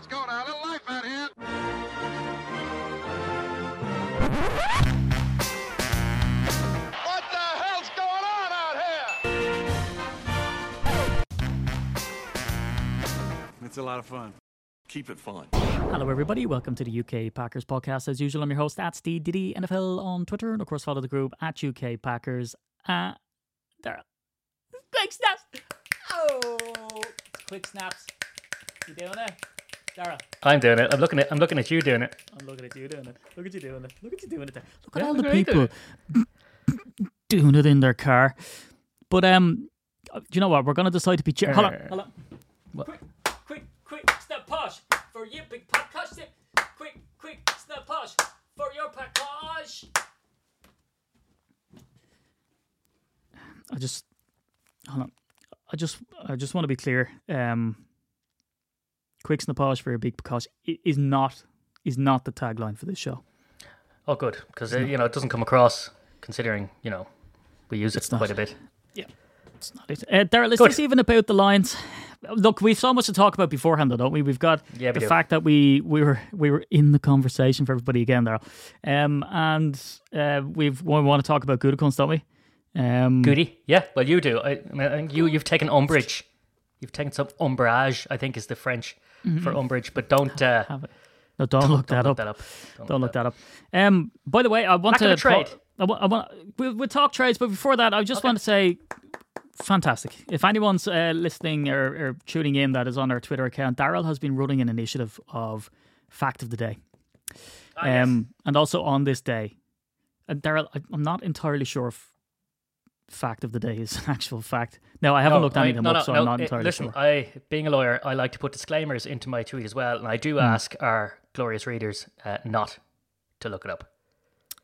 Let's go now. A little life out here. What the hell's going on out here? It's a lot of fun. Keep it fun. Hello, everybody. Welcome to the UK Packers podcast. As usual, I'm your host at Steve Diddy NFL on Twitter, and of course, follow the group at UK Packers. Uh, there, quick snaps. Oh, quick snaps. You doing it, Dara? I'm doing it. I'm looking at. I'm looking at you doing it. I'm looking at you doing it. Look at you doing it. Look at you doing it there. Look at Yeah, all the people doing doing it in their car. But um, do you know what? We're gonna decide to be. Cheer- hold on, hold on. What? Quick, quick, quick, snap posh for your big podcast. Quick, quick, snap posh for your package. I just hold on. I just I just want to be clear. Um, quick snappage for your big package is not is not the tagline for this show. Oh, good, because you know it doesn't come across. Considering you know we use it not. quite a bit. Yeah, it's not it. Uh, Daryl, let's Good. just even about the lines. Look, we've so much to talk about beforehand, though, don't we? We've got Yeah, we the do. fact that we we were we were in the conversation for everybody again, Daryl, um, and uh, we've we want to talk about Gutekunst, don't we? Um, Goody. Yeah. Well, you do. I, I mean, you you've taken umbrage. You've taken some umbrage. I think is the French for umbrage. But don't uh, have it. No, don't, look don't that look up. that up. Don't look that up. Um, by the way, I want Back to trade. talk- I want, I want, we'll, we'll talk trades, but before that, I just want to say, fantastic. If anyone's uh, listening or, or tuning in that is on our Twitter account, Daryl has been running an initiative of fact of the day, Ah, um, and also on this day. And Daryl, I'm not entirely sure if fact of the day is an actual fact. No, I haven't No, looked I- anything no, up, no, so I'm not eh, entirely listen, sure. I, being a lawyer, I like to put disclaimers into my tweet as well, and I do Hmm. ask our glorious readers uh, not to look it up.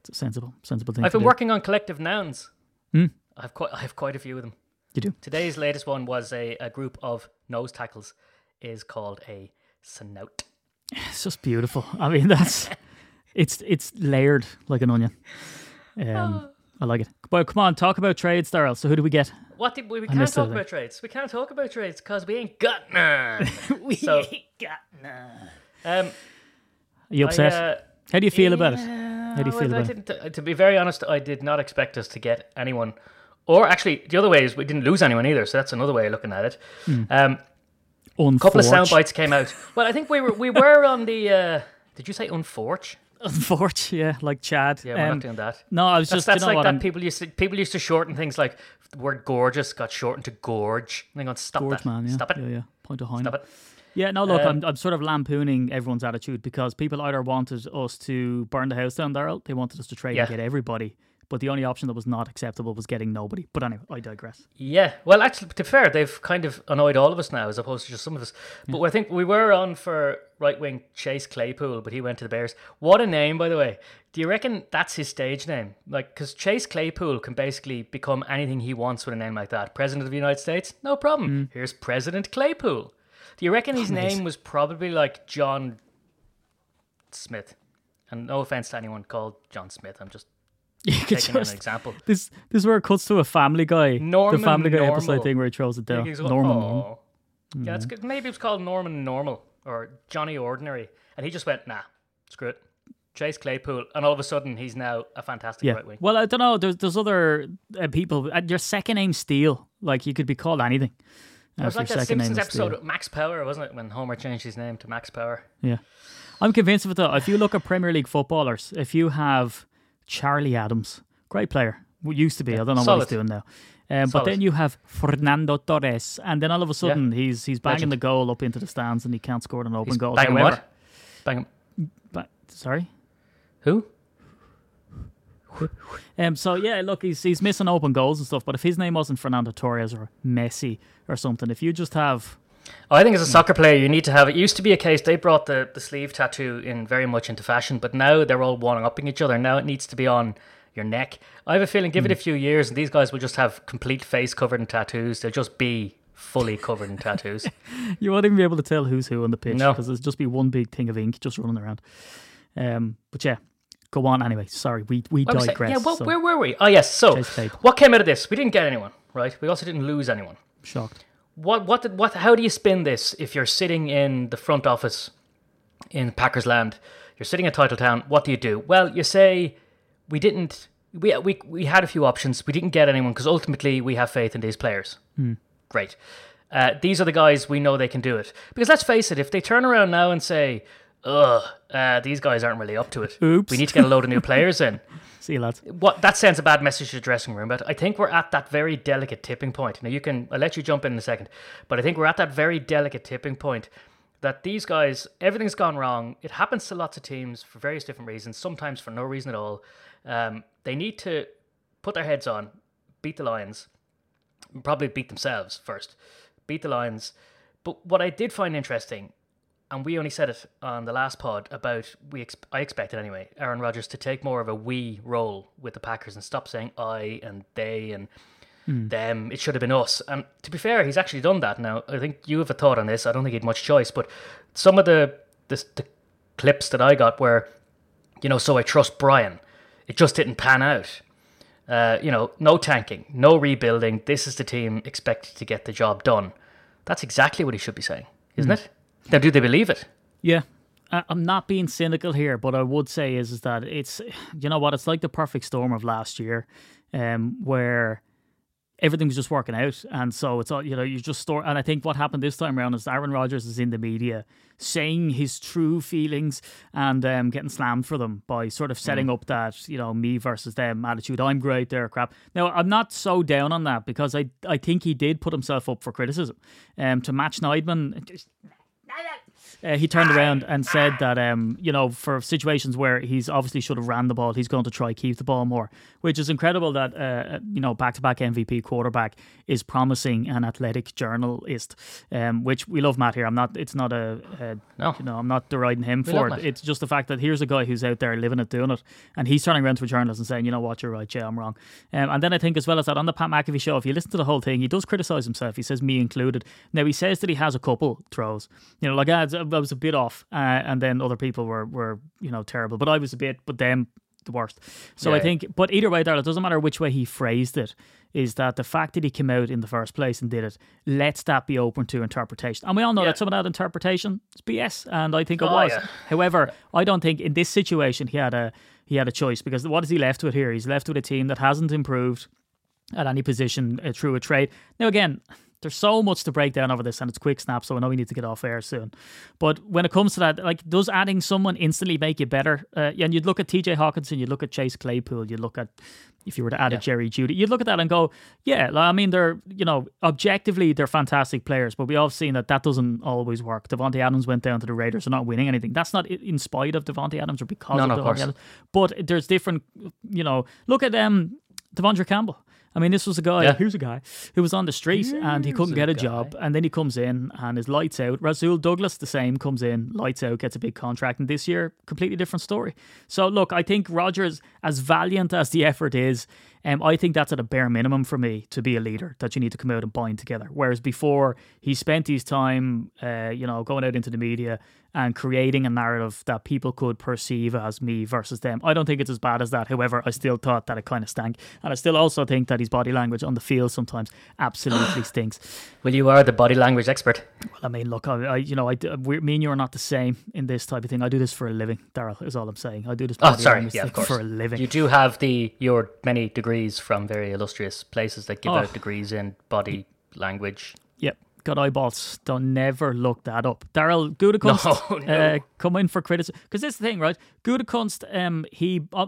It's a sensible, sensible thing. I've been do. working on collective nouns. Hmm. I've quite, I have quite a few of them. You do. Today's latest one was a, a group of nose tackles, is called a snout. It's just beautiful. I mean, that's it's it's layered like an onion. Um, I like it. But come on, talk about trades, Daryl. So who do we get? What did we, we can't talk about trades. We can't talk about trades because we ain't got none. we So- got none. Um, Are you upset? I, uh, How do you feel about it? How do you feel I about it? didn't, uh, to be very honest, I did not expect us to get anyone. Or actually, the other way is we didn't lose anyone either. So that's another way of looking at it. Hmm. Um, a couple of sound bites came out. Well, I think we were we were on the. Uh, did you say unfortunate? Unfortunate, yeah, like Chad. Yeah, we're Um, not doing that. No, I was That's, just that's you know like what? that. I'm- People used to people used to shorten things like the word gorgeous got shortened to gorge. And they going stop Gorge that. man, yeah, Stop it. yeah, yeah. Point of Stop it. Yeah, no, look, Um, I'm, I'm sort of lampooning everyone's attitude because people either wanted us to burn the house down, Daryl. They wanted us to trade Yeah. and get everybody, but the only option that was not acceptable was getting nobody. But anyway, I digress. Yeah, well, actually, to be fair, they've kind of annoyed all of us now, as opposed to just some of us. But I think we were on for right wing Chase Claypool, but he went to the Bears. What a name, by the way! Do you reckon that's his stage name? Like, because Chase Claypool can basically become anything he wants with a name like that. President of the United States, no problem. Mm. Here's President Claypool. Do you reckon his name was probably like John Smith? And no offense to anyone called John Smith, I'm just You could taking an example. This this is where it cuts to a Family Guy, Norman the Family Guy episode thing where he throws it down. Norman, oh. Yeah, it's good. Maybe it was called Norman Normal or Johnny Ordinary, and he just went, "Nah, screw it." Chase Claypool, and all of a sudden he's now a fantastic yeah. right wing. Well, I don't know. There's there's other uh, people. Uh, your second name Steele, like you could be called anything. It was like that Simpsons episode Max Power, wasn't it? When Homer changed his name to Max Power. Yeah, I'm convinced of it though. If you look at Premier League footballers, if you have Charlie Adams, great player, used to be. I don't know what he's doing now. Um, but then you have Fernando Torres, and then all of a sudden he's he's banging Legend. the goal up into the stands, and he can't score an open He's goal. banging However, what? Banging But, sorry. who? Um, so yeah, look, he's he's missing open goals and stuff. But if his name wasn't Fernando Torres or Messi or something, if you just have I think as a soccer player, you need to have. It used to be a case they brought the, the sleeve tattoo in very much into fashion, but now they're all one upping each other. Now it needs to be on your neck. I have a feeling, give it a few years, and these guys will just have complete face covered in tattoos. They'll just be fully covered in tattoos. you won't even be able to tell who's who on the pitch No. because there's just be one big thing of ink just running around. Um, but yeah, go on anyway. Sorry, we we saying- digress. yeah, well, so where were we? Oh, yes. So, what came out of this? We didn't get anyone, right? We also didn't lose anyone. shocked. What, what, did, what? How do you spin this if you're sitting in the front office in Packers land. You're sitting at Titletown. What do you do? Well, you say we didn't. We we we had a few options. We didn't get anyone because ultimately we have faith in these players. Great. Uh, these are the guys we know they can do it. Because let's face it, if they turn around now and say, "Ugh, uh, these guys aren't really up to it. Oops. We need to get a load of new players in." See you, lads. what that sends a bad message to the dressing room. But I think we're at that very delicate tipping point. Now you can I'll let you jump in in a second, but I think we're at that very delicate tipping point that these guys everything's gone wrong. It happens to lots of teams for various different reasons. Sometimes for no reason at all. Um, they need to put their heads on, beat the Lions, probably beat themselves first, beat the Lions. But what I did find interesting and we only said it on the last pod about we ex- I expected anyway Aaron Rodgers to take more of a we role with the Packers and stop saying I and they and them. It should have been us. And to be fair, he's actually done that now. I think you have a thought on this. I don't think he had much choice, but some of the the, the clips that I got were, you know, so I trust Brian. It just didn't pan out. Uh, you know, no tanking, no rebuilding. This is the team expected to get the job done. That's exactly what he should be saying, isn't it? Now, do they believe it? Yeah. I'm not being cynical here, but I would say is, is that it's you know what it's like the perfect storm of last year, um, where everything was just working out, and so it's all you know you just store. And I think what happened this time around is Aaron Rodgers is in the media saying his true feelings and um, getting slammed for them by sort of setting up that you know me versus them attitude. I'm great, they're crap. Now I'm not so down on that because I I think he did put himself up for criticism. Um, to Matt Schneidman. just- I like uh, he turned around and said that um, you know for situations where he's obviously should have ran the ball, he's going to try keep the ball more, which is incredible. That uh, you know back to back MVP quarterback is promising an athletic journalist, um, which we love Matt here. I'm not. It's not a, a No. you know I'm not deriding him We for it. Matt. It's just the fact that here's a guy who's out there living it, doing it, and he's turning around to a journalist and saying, you know what, you're right, yeah, I'm wrong. Um, and then I think as well as that on the Pat McAfee show, if you listen to the whole thing, he does criticize himself. He says me included. Now he says that he has a couple throws. You know, like I, I was a bit off, uh, and then other people were were you know terrible, but I was a bit, but them the worst. So I think, but either way, Darrell, it doesn't matter which way he phrased it. Is that the fact that he came out in the first place and did it lets that be open to interpretation? And we all know Yeah. that some of that interpretation is BS, and I think it Oh, was. yeah. However, I don't think in this situation he had a he had a choice because what is he left with here? He's left with a team that hasn't improved at any position uh, through a trade. Now again, there's so much to break down over this, and it's quick snap, so I know we need to get off air soon. But when it comes to that, like, does adding someone instantly make you better? Uh, and you'd look at T.J. Hockenson, you'd look at Chase Claypool, you'd look at if you were to add a Jerry Jeudy, you'd look at that and go, yeah, like, I mean, they're you know objectively they're fantastic players, but we all have seen that that doesn't always work. Davante Adams went down to the Raiders, they're not winning anything. That's not in spite of Davante Adams or because No, of no, Davante. Adams. But there's different, you know, look at um De'Vondre Campbell. I mean, this was a guy. Yeah. Here's a guy who was on the street and he couldn't a get a guy. job, and then he comes in and his lights out. Rasul Douglas, the same, comes in, lights out, gets a big contract, and this year, completely different story. So, look, I think Rodgers, as valiant as the effort is, um, I think that's at a bare minimum for me to be a leader that you need to come out and bind together. Whereas before, he spent his time, uh, you know, going out into the media and creating a narrative that people could perceive as me versus them. I don't think it's as bad as that. However, I still thought that it kind of stank, and I still also think that his body language on the field sometimes absolutely stinks. Well, you are the body language expert. Well, I mean, look, I, I you know, I, we, me and you are not the same in this type of thing. I do this for a living, Daryl. Is all I'm saying. I do this. Oh, sorry. Yeah, of course. For a living. You do have the your many degrees from very illustrious places that give Oh. out degrees in body language. Yep. Got eyeballs. Don't never look that up. Daryl Gutekunst, No, no. Uh, come in for criticism. Because this is the thing, right? Gutekunst, um, he uh,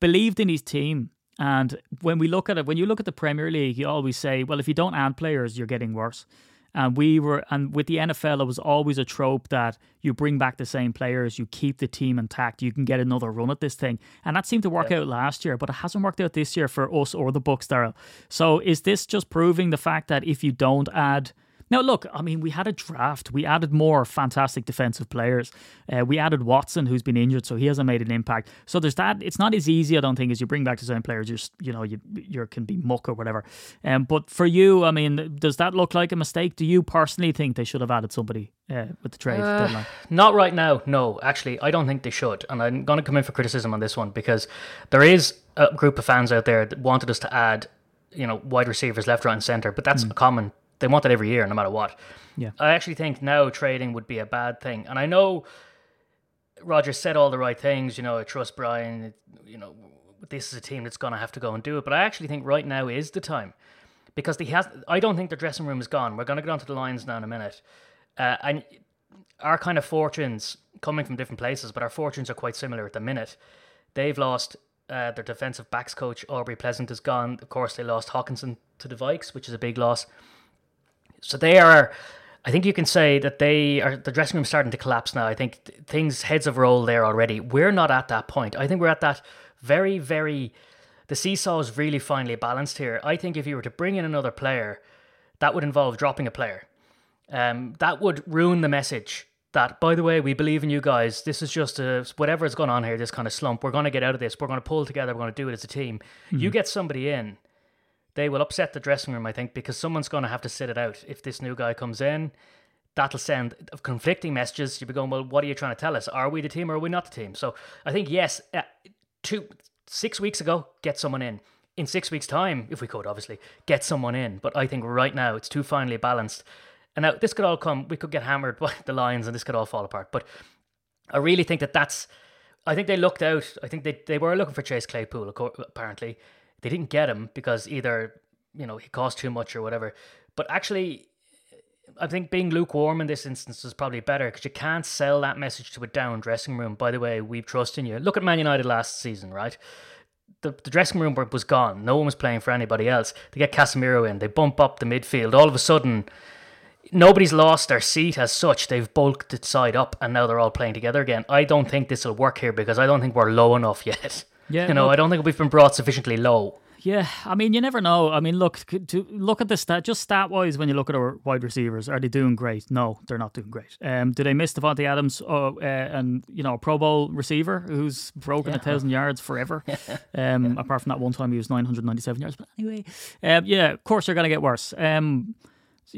believed in his team. And when we look at it, when you look at the Premier League, you always say, well, if you don't add players, you're getting worse. And we were, and with the NFL, it was always a trope that you bring back the same players, you keep the team intact, you can get another run at this thing. And that seemed to work out last year, but it hasn't worked out this year for us or the Bucks, Daryl. So is this just proving the fact that if you don't add now, look, I mean, we had a draft. We added more fantastic defensive players. Uh, we added Watson, who's been injured, so he hasn't made an impact. So there's that. It's not as easy, I don't think, as you bring back the same players. You're, you know, you you can be muck or whatever. Um, but for you, I mean, does that look like a mistake? Do you personally think they should have added somebody uh, with the trade Uh, deadline? Not right now. No, actually, I don't think they should. And I'm going to come in for criticism on this one because there is a group of fans out there that wanted us to add, you know, wide receivers left, right, and center. But that's a common. They want that every year, no matter what. Yeah. I actually think now trading would be a bad thing. And I know Roger said all the right things. You know, I trust Brian. You know, this is a team that's going to have to go and do it. But I actually think right now is the time because he has. I don't think the dressing room is gone. We're going to get onto the lines now in a minute, uh, and our kind of fortunes coming from different places, but our fortunes are quite similar at the minute. They've lost uh, their defensive backs coach Aubrey Pleasant is gone. Of course, they lost Hockenson to the Vikes, which is a big loss. So they are. I think you can say that they are the dressing room starting to collapse now. I think things heads have rolled there already. We're not at that point. I think we're at that very, very. The seesaw is really finely balanced here. I think if you were to bring in another player, that would involve dropping a player. Um, that would ruin the message that, by the way, we believe in you guys. This is just a, whatever is going on here, this kind of slump. We're going to get out of this. We're going to pull together. We're going to do it as a team. You get somebody in, they will upset the dressing room, I think, because someone's going to have to sit it out. If this new guy comes in, that'll send conflicting messages. You'll be going, well, what are you trying to tell us? Are we the team or are we not the team? So I think, yes, uh, two, six weeks ago, get someone in. In six weeks' time, if we could, obviously, get someone in. But I think right now it's too finely balanced. And now this could all come, we could get hammered by the Lions and this could all fall apart. But I really think that that's, I think they looked out. I think they, they were looking for Chase Claypool, apparently. They didn't get him because either, you know, he cost too much or whatever. But actually, I think being lukewarm in this instance is probably better because you can't sell that message to a down dressing room. By the way, we trust in you. Look at Man United last season, right? The, the dressing room was gone. No one was playing for anybody else. They get Casemiro in. They bump up the midfield. All of a sudden, nobody's lost their seat as such. They've bulked it side up, and now they're all playing together again. I don't think this will work here because I don't think we're low enough yet. Yeah, you know, I don't think we've been brought sufficiently low. Yeah, I mean, you never know. I mean, look to look at the stat, just stat wise, when you look at our wide receivers, are they doing great? No, they're not doing great. Um, do they miss Davante Adams uh, uh, and you know a Pro Bowl receiver who's broken a thousand yards forever? Um, apart from that one time he was nine hundred ninety seven yards. But anyway, um, yeah, of course they're gonna get worse. Um,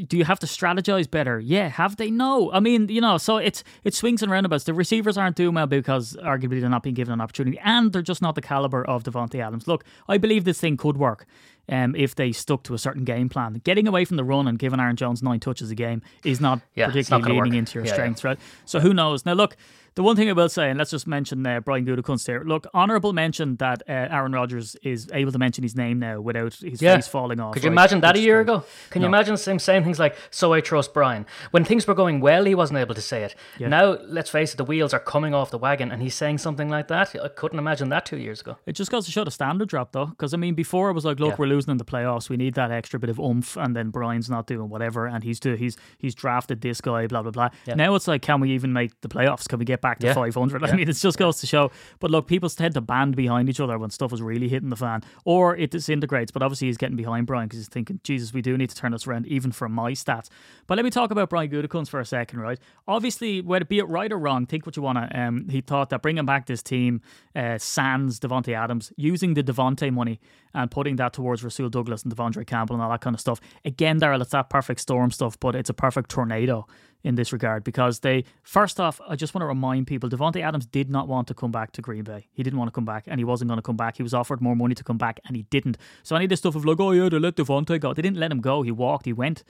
do you have to strategize better? Yeah, have they? No. I mean, you know, so it's it swings and roundabouts. The receivers aren't doing well because arguably they're not being given an opportunity, and they're just not the caliber of Davante Adams. Look, I believe this thing could work. Um, if they stuck to a certain game plan, getting away from the run and giving Aaron Jones nine touches a game is not Yeah, not particularly gonna leaning work. into your Yeah, yeah. strengths, right? So who knows? Now, look, the one thing I will say, and let's just mention uh, Brian Gutekunst here. Look, honourable mention that uh, Aaron Rodgers is able to mention his name now without his Yeah. face falling off. Could you right? imagine that Which a year ago? Can you imagine him saying things like, So I trust Brian? When things were going well, he wasn't able to say it. Now, let's face it, the wheels are coming off the wagon and he's saying something like that. I couldn't imagine that two years ago. It just goes to show the standard drop, though. Because, I mean, before it was like, look, Yeah. we're losing in the playoffs. We need that extra bit of oomph. And then Brian's not doing whatever. And he's do, he's he's drafted this guy, blah, blah, blah. Now it's like, can we even make the playoffs? Can we get back to Yeah. 500? I mean, it just goes to show. But look, people tend to band behind each other when stuff is really hitting the fan. Or it disintegrates. But obviously, he's getting behind Brian because he's thinking, Jesus, we do need to turn this around, even for my stats. But let me talk about Brian Gutekunst for a second, right? Obviously, whether be it right or wrong, think what you want to. Um, he thought that bringing back this team, uh, sans Davante Adams, using the Davante money and putting that towards Rasul Douglas and De'Vondre Campbell and all that kind of stuff. Again, Daryl, it's that perfect storm stuff, but it's a perfect tornado in this regard because they, first off, I just want to remind people Davante Adams did not want to come back to Green Bay. He didn't want to come back and he wasn't going to come back. He was offered more money to come back and he didn't. So any of this stuff of like, oh yeah, they let Davante go. They didn't let him go. He walked, he went.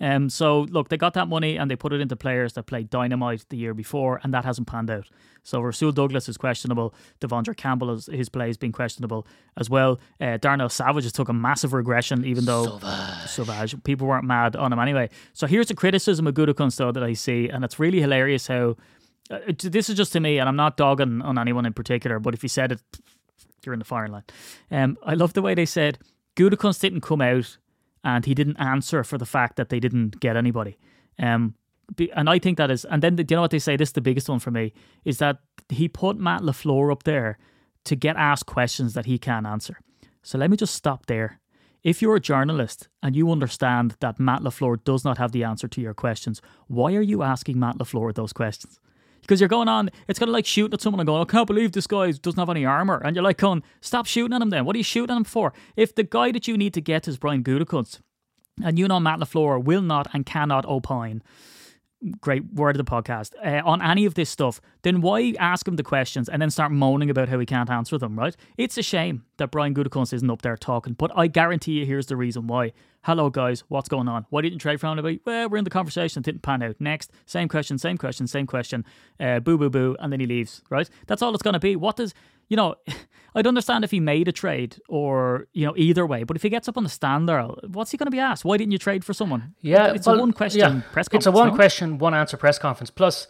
Um, so look, they got that money and they put it into players that played dynamite the year before and that hasn't panned out. So Rasul Douglas is questionable. De'Vondre Campbell, is, his play has been questionable as well. Uh, Darnell Savage has took a massive regression, even though Sauvage. People weren't mad on him anyway. So here's a criticism of Gutekunst though that I see, and it's really hilarious how uh, this is just to me, and I'm not dogging on anyone in particular, but if you said it, you're in the firing line. Um, I love the way they said Gutekunst didn't come out and he didn't answer for the fact that they didn't get anybody. Um, and I think that is, and then do you know what they say? This is the biggest one for me is that he put Matt LaFleur up there to get asked questions that he can't answer. So let me just stop there. If you're a journalist and you understand that Matt LaFleur does not have the answer to your questions, why are you asking Matt LaFleur those questions? Because you're going on, it's kind of like shooting at someone and going, I can't believe this guy doesn't have any armor. And you're like, going, stop shooting at him then. What are you shooting at him for? If the guy that you need to get is Brian Gutekunst, and you know Matt LaFleur will not and cannot opine, great word of the podcast, uh, on any of this stuff, then why ask him the questions and then start moaning about how he can't answer them, right? It's a shame that Brian Gutekunst isn't up there talking, but I guarantee you here's the reason why. Hello, guys, what's going on? Why didn't trade for anybody? Well, we're in the conversation, it didn't pan out. Next, same question, same question, same question, uh, boo, boo, boo, and then he leaves, right? That's all it's going to be. What does, you know, I'd understand if he made a trade or, you know, either way, but if he gets up on the stand there, what's he going to be asked? Why didn't you trade for someone? Yeah, it's well, a one question yeah, press conference. It's a one no? question, one answer press conference. Plus,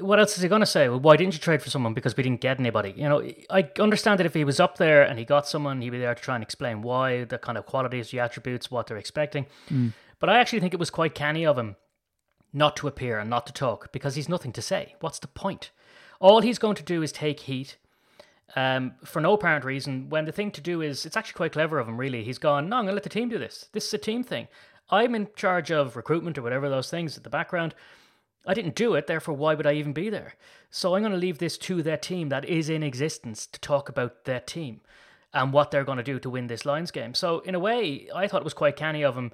what else is he going to say? Well, why didn't you trade for someone? Because we didn't get anybody. You know, I understand that if he was up there and he got someone, he'd be there to try and explain why, the kind of qualities, the attributes, what they're expecting. Mm. But I actually think it was quite canny of him not to appear and not to talk because he's nothing to say. What's the point? All he's going to do is take heat um, for no apparent reason. When the thing to do is, it's actually quite clever of him, really. He's gone, no, I'm going to let the team do this. This is a team thing. I'm in charge of recruitment or whatever those things at the background. I didn't do it, therefore, why would I even be there? So I'm going to leave this to their team that is in existence to talk about their team and what they're going to do to win this Lions game. So, in a way, I thought it was quite canny of him.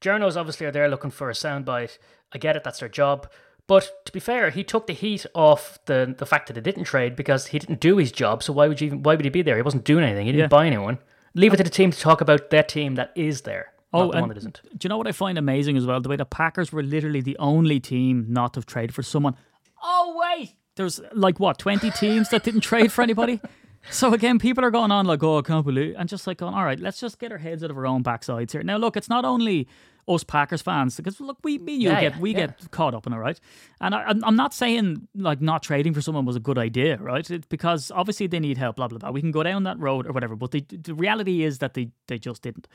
Journos obviously are there looking for a soundbite. I get it, that's their job. But to be fair, he took the heat off the the fact that they didn't trade because he didn't do his job. So why would you even, why would he be there? He wasn't doing anything. He didn't Yeah. buy anyone. Leave it to the team to talk about their team that is there. Oh, not the and one that isn't. Do you know what I find amazing as well? The way the Packers were literally the only team not to trade for someone. Oh wait, there's like what twenty teams that didn't trade for anybody. So again, people are going on like, "Oh, I can't believe," and just like going, "All right, let's just get our heads out of our own backsides here." Now, look, it's not only us Packers fans because look, we, me, you Yeah, get we yeah. get caught up in it, right? And I, I'm- I'm not saying like not trading for someone was a good idea, right? It's because obviously they need help, blah blah blah. We can go down that road or whatever, but the, the reality is that they they just didn't.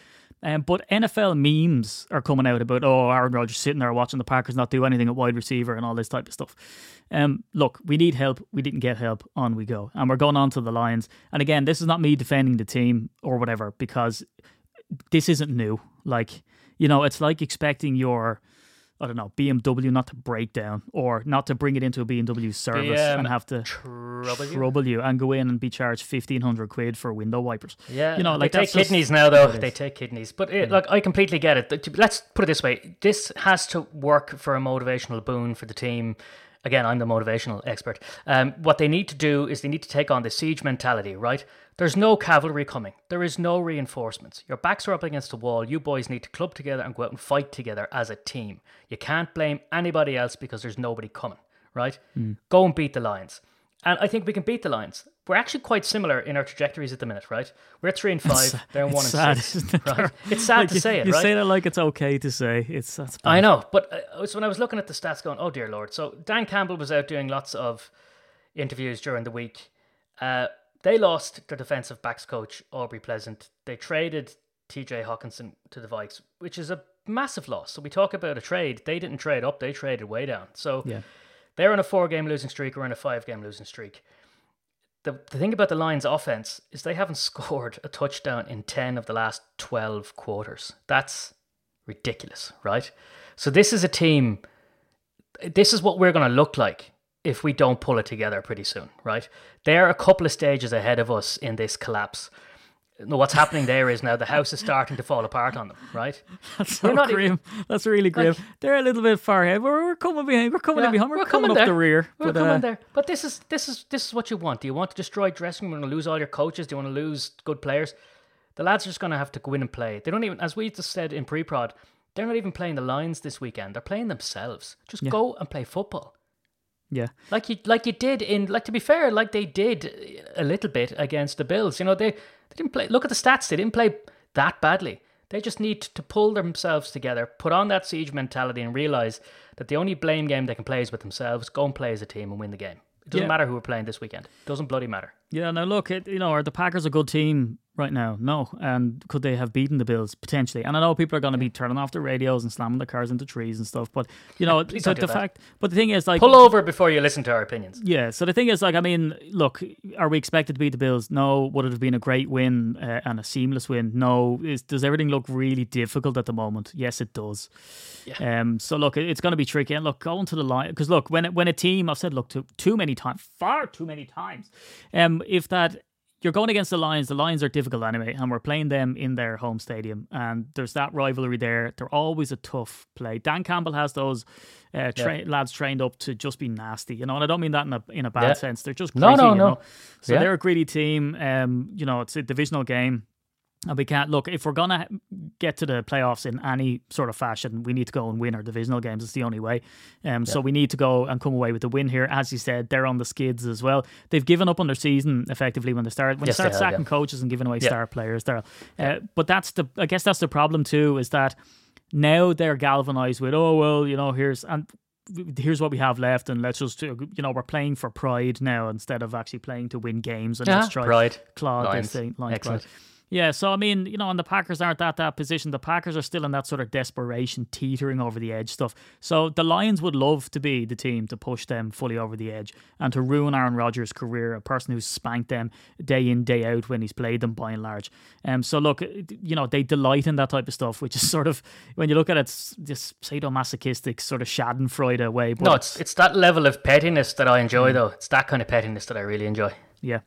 Um, but NFL memes are coming out about oh Aaron Rodgers sitting there watching the Packers not do anything at wide receiver and all this type of stuff. Um, look, we need help. We didn't get help. On we go, and we're going on to the Lions. And again, this is not me defending the team or whatever because this isn't new. Like, you know, it's like expecting your, I don't know, BMW not to break down or not to bring it into a BMW service um, and have to trouble you? trouble you and go in and be charged fifteen hundred quid for window wipers. Yeah, you know, like they take kidneys now, though. They take kidneys, but it, like I completely get it. Let's put it this way: this has to work for a motivational boon for the team. Again, I'm the motivational expert. Um, what they need to do is they need to take on the siege mentality. Right? There's no cavalry coming. There is no reinforcements. Your backs are up against the wall. You boys need to club together and go out and fight together as a team. You can't blame anybody else because there's nobody coming. Right? Hmm. Go and beat the Lions. And I think we can beat the Lions. We're actually quite similar in our trajectories at the minute, right? We're at three and five. They're It's one and sad, six. it? Right? It's sad Like, to you, say it, You right? say that like it's okay to say. It's that's bad. I know, but uh, so when I was looking at the stats, going, "Oh dear lord!" So Dan Campbell was out doing lots of interviews during the week. Uh, they lost their defensive backs coach Aubrey Pleasant. They traded T.J. Hockenson to the Vikes, which is a massive loss. So we talk about a trade. They didn't trade up; they traded way down. So Yeah. they're on a four-game losing streak. We're on a five-game losing streak. The, the thing about the Lions' offense is they haven't scored a touchdown in 10 of the last 12 quarters. That's ridiculous, right? So this is a team. This is what we're going to look like if we don't pull it together pretty soon, right? They're a couple of stages ahead of us in this collapse. No, what's happening there is now the house is starting to fall apart on them, right? That's so not grim. That's really grim. Like- They're a little bit far ahead. We're, we're coming behind. We're coming in Yeah, behind. We're, we're coming, coming up there. the rear. We're but, coming uh, there, but this is this is this is what you want. Do you want to destroy dressing room? Do you want to lose all your coaches? Do you want to lose good players? The lads are just going to have to go in and play. They don't even, as we just said in pre-prod, they're not even playing the Lions this weekend. They're playing themselves. Just go and play football, Yeah. like you like you did in like to be fair, like they did a little bit against the Bills. You know they they didn't play. Look at the stats. They didn't play that badly. They just need to pull themselves together, put on that siege mentality, and realize that the only blame game they can play is with themselves. Go and play as a team and win the game. It doesn't Yeah. matter who we're playing this weekend. It doesn't bloody matter. Yeah, now look, it, you know, are the Packers a good team right now? No. And could they have beaten the Bills? Potentially. And I know people are going to be turning off their radios and slamming their cars into trees and stuff, but, you know, Please the, don't do the that. fact, but the thing is, like, Pull over before you listen to our opinions. yeah, so the thing is, like, I mean, look, are we expected to beat the Bills? No. Would it have been a great win uh, and a seamless win? No. Is, does everything look really difficult at the moment? Yes, it does. Yeah. Um. So look, it's going to be tricky. And look, going to the line because look, when when a team, I've said, look, too, too many times, far too many times. Um. If that you're going against the Lions. The Lions are difficult anyway, and we're playing them in their home stadium. And there's that rivalry there. They're always a tough play. Dan Campbell has those uh, tra- lads trained up to just be nasty, you know. And I don't mean that in a in a bad Yeah. sense. They're just No, gritty, no, you no. know. So Yeah. they're a greedy team. Um, you know, it's a divisional game. And we can't look if we're gonna get to the playoffs in any sort of fashion. We need to go and win our divisional games. It's the only way. Um, so we need to go and come away with the win here. As you said, they're on the skids as well. They've given up on their season effectively when they start when Yes, they they start have, sacking yeah. coaches and giving away Yeah. star players. There, uh, but that's the I guess that's the problem too. Is that now they're galvanized with oh well you know here's and here's what we have left and let's just you know we're playing for pride now instead of actually playing to win games and Yeah, let's try pride. claw this thing pride. Yeah, so I mean, you know, and the Packers aren't at that position. The Packers are still in that sort of desperation, teetering over the edge stuff. So the Lions would love to be the team to push them fully over the edge and to ruin Aaron Rodgers' career, a person who's spanked them day in, day out when he's played them by and large. Um, so look, you know, they delight in that type of stuff, which is sort of, when you look at it, it's this sadomasochistic sort of Schadenfreude way. But No, it's it's that level of pettiness that I Mm. enjoy, though. It's that kind of pettiness that I really enjoy. Yeah.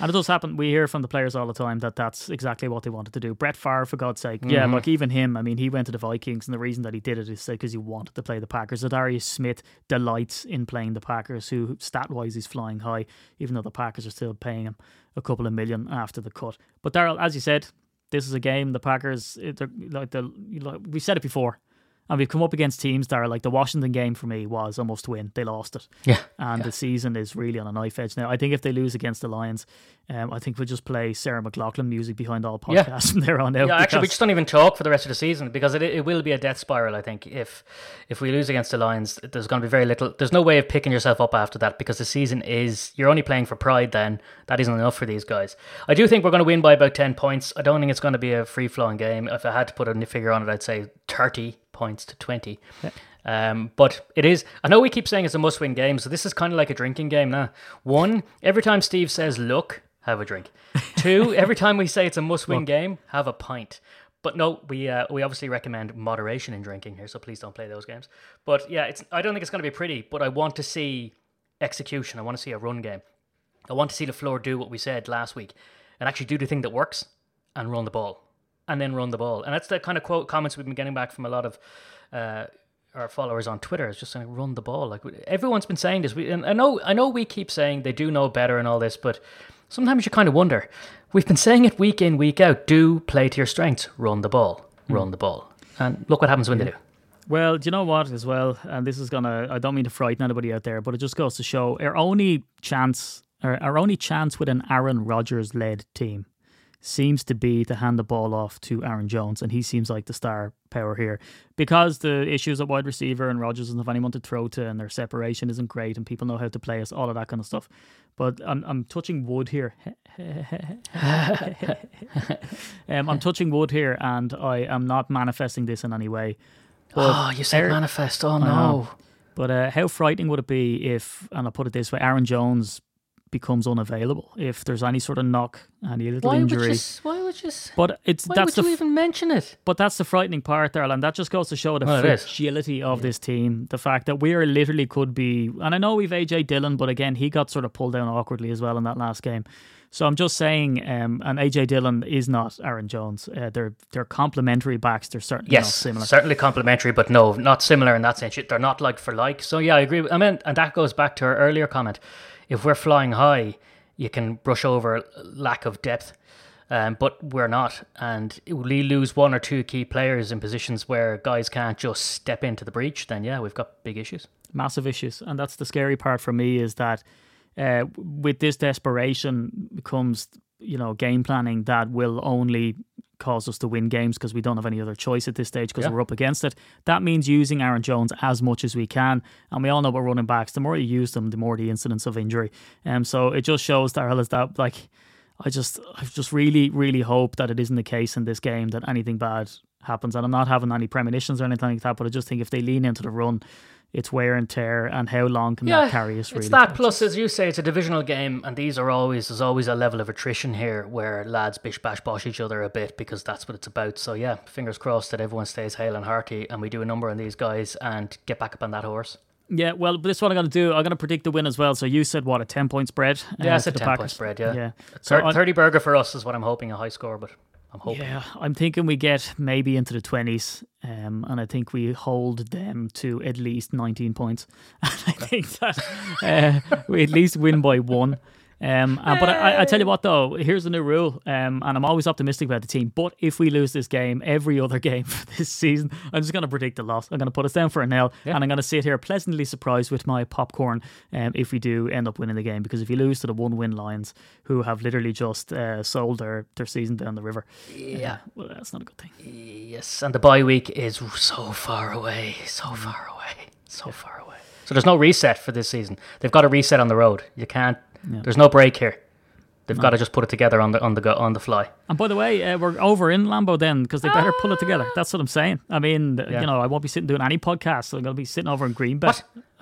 And it does happen. We hear from the players all the time that that's exactly what they wanted to do. Brett Favre, for God's sake. Yeah, Mm-hmm. like even him, I mean, he went to the Vikings, and the reason that he did it is because he wanted to play the Packers. Za'Darius Smith delights in playing the Packers, who stat wise is flying high, even though the Packers are still paying him a couple of million after the cut. But Daryl, as you said, this is a game. The Packers, it- they're like the like, we said it before, and we've come up against teams that are like the Washington game for me was a must win. They lost it Yeah. and the season is really on a knife edge now. I think if they lose against the Lions, um, I think we'll just play Sarah McLachlan music behind all Yeah. podcasts from there on out. Yeah, actually, we just don't even talk for the rest of the season because it, it will be a death spiral. I think if if we lose against the Lions, there's going to be very little. There's no way of picking yourself up after that because the season is you're only playing for pride. Then that isn't enough for these guys. I do think we're going to win by about ten points. I don't think it's going to be a free flowing game. If I had to put a figure on it, I'd say thirty points to twenty. Um, but it is. I know we keep saying it's a must-win game, so this is kind of like a drinking game now. One, every time Steve says "look," have a drink. Two, every time we say it's a must-win game, have a pint. But no, we uh, we obviously recommend moderation in drinking here, so please don't play those games. But yeah, it's. I don't think it's going to be pretty, but I want to see execution. I want to see a run game. I want to see LaFleur do what we said last week, and actually do the thing that works, and run the ball, and then run the ball. And that's the kind of quote comments we've been getting back from a lot of. Uh, our followers on Twitter is just saying run the ball. Like everyone's been saying this. We, and I know, I know, we keep saying they do know better and all this, but sometimes you kind of wonder. We've been saying it week in, week out. Do play to your strengths. Run the ball. Run the ball. And look what happens when they do. Well, do you know what as well? And this is gonna I don't mean to frighten anybody out there, but it just goes to show our only chance or our only chance with an Aaron Rodgers led team seems to be to hand the ball off to Aaron Jones, and he seems like the star power here. Because the issues at wide receiver and Rodgers doesn't have anyone to throw to and their separation isn't great and people know how to play us, all of that kind of stuff. But I'm I'm touching wood here. um, I'm touching wood here and I am not manifesting this in any way. Oh, you said Aaron- manifest. Oh, no. But uh, how frightening would it be if, and I'll put it this way, Aaron Jones becomes unavailable if there's any sort of knock, any little Why would, injury. you, why would you But it's Why that's would the you even mention it? but that's the frightening part there, and that just goes to show the Well, fragility of this team. The fact that we are literally could be, and I know we've AJ Dillon, but again, he got sort of pulled down awkwardly as well in that last game. So I'm just saying, um, and AJ Dillon is not Aaron Jones. Uh, they're they're complementary backs. They're certainly Yes, not similar. certainly complementary, but no, not similar in that sense. They're not like for like. So yeah, I agree. I mean, and that goes back to our earlier comment. If we're flying high, you can brush over lack of depth, um, but we're not, and we lose one or two key players in positions where guys can't just step into the breach. Then yeah, we've got big issues. massive issues and that's the scary part for me is that uh, with this desperation comes you know game planning that will only cause us to win games because we don't have any other choice at this stage because Yeah. we're up against it. That means using Aaron Jones as much as we can and we all know about running backs. The more you use them the more the incidence of injury. And um, so it just shows Darrell is that like I just I just really really hope that it isn't the case in this game that anything bad happens. And I'm not having any premonitions or anything like that but I just think if they lean into the run it's wear and tear and how long can that carry us really It's that plus, as you say, it's a divisional game, and these are always there's always a level of attrition here where lads bish bash bosh each other a bit because that's what it's about. So yeah, fingers crossed that everyone stays hale and hearty, and we do a number on these guys and get back up on that horse. Yeah, well, this is what I'm going to do. I'm going to predict the win as well. So you said what a ten point spread? Yeah, uh, it's a the 10 point spread, yeah. yeah. So Thir- I'm- 30 burger for us is what I'm hoping, a high score, but I'm hoping. Yeah, I'm thinking we get maybe into the 20s, um, and I think we hold them to at least 19 points. And I think that uh, we at least win by one. Um, uh, but I, I tell you what, though, here's the new rule, um, and I'm always optimistic about the team. But if we lose this game, every other game for this season, I'm just going to predict a loss. I'm going to put us down for a nil, and I'm going to sit here pleasantly surprised with my popcorn um, if we do end up winning the game. Because if you lose to the one-win Lions, who have literally just uh, sold their, their season down the river, Yeah. well, that's not a good thing. Yes, and the bye week is so far away, so far away, so far away. So there's no reset for this season. They've got to reset on the road. You can't. There's no break here. They've got to just put it together on the on the go, on the fly. And by the way, uh, we're over in Lambeau then because they better pull it together. That's what I'm saying. I mean, Yeah. you know, I won't be sitting doing any podcast. So I'm going to be sitting over in Green Bay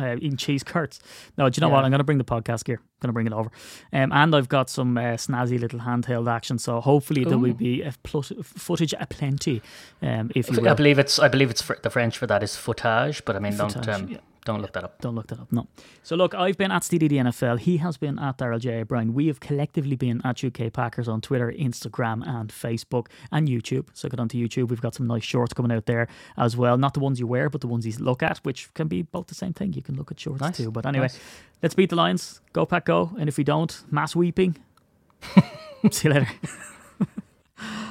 uh, eating cheese curds. No, do you know what? I'm going to bring the podcast gear. I'm going to bring it over. Um, and I've got some uh, snazzy little handheld action. So hopefully there will be a plut- footage aplenty, um, if you I will. believe it's I believe it's fr- the French for that is footage, but I mean don't um, yeah. Don't look that up. Don't look that up. No. So look, I've been at STDD NFL. He has been at Daryl J. O'Brien. We have collectively been at UK Packers on Twitter, Instagram, and Facebook and YouTube. So get onto YouTube. We've got some nice shorts coming out there as well. Not the ones you wear, but the ones you look at, which can be both the same thing. You can look at shorts Nice. too. But anyway, Nice. let's beat the Lions. Go Pack Go. And if we don't, mass weeping. See you later.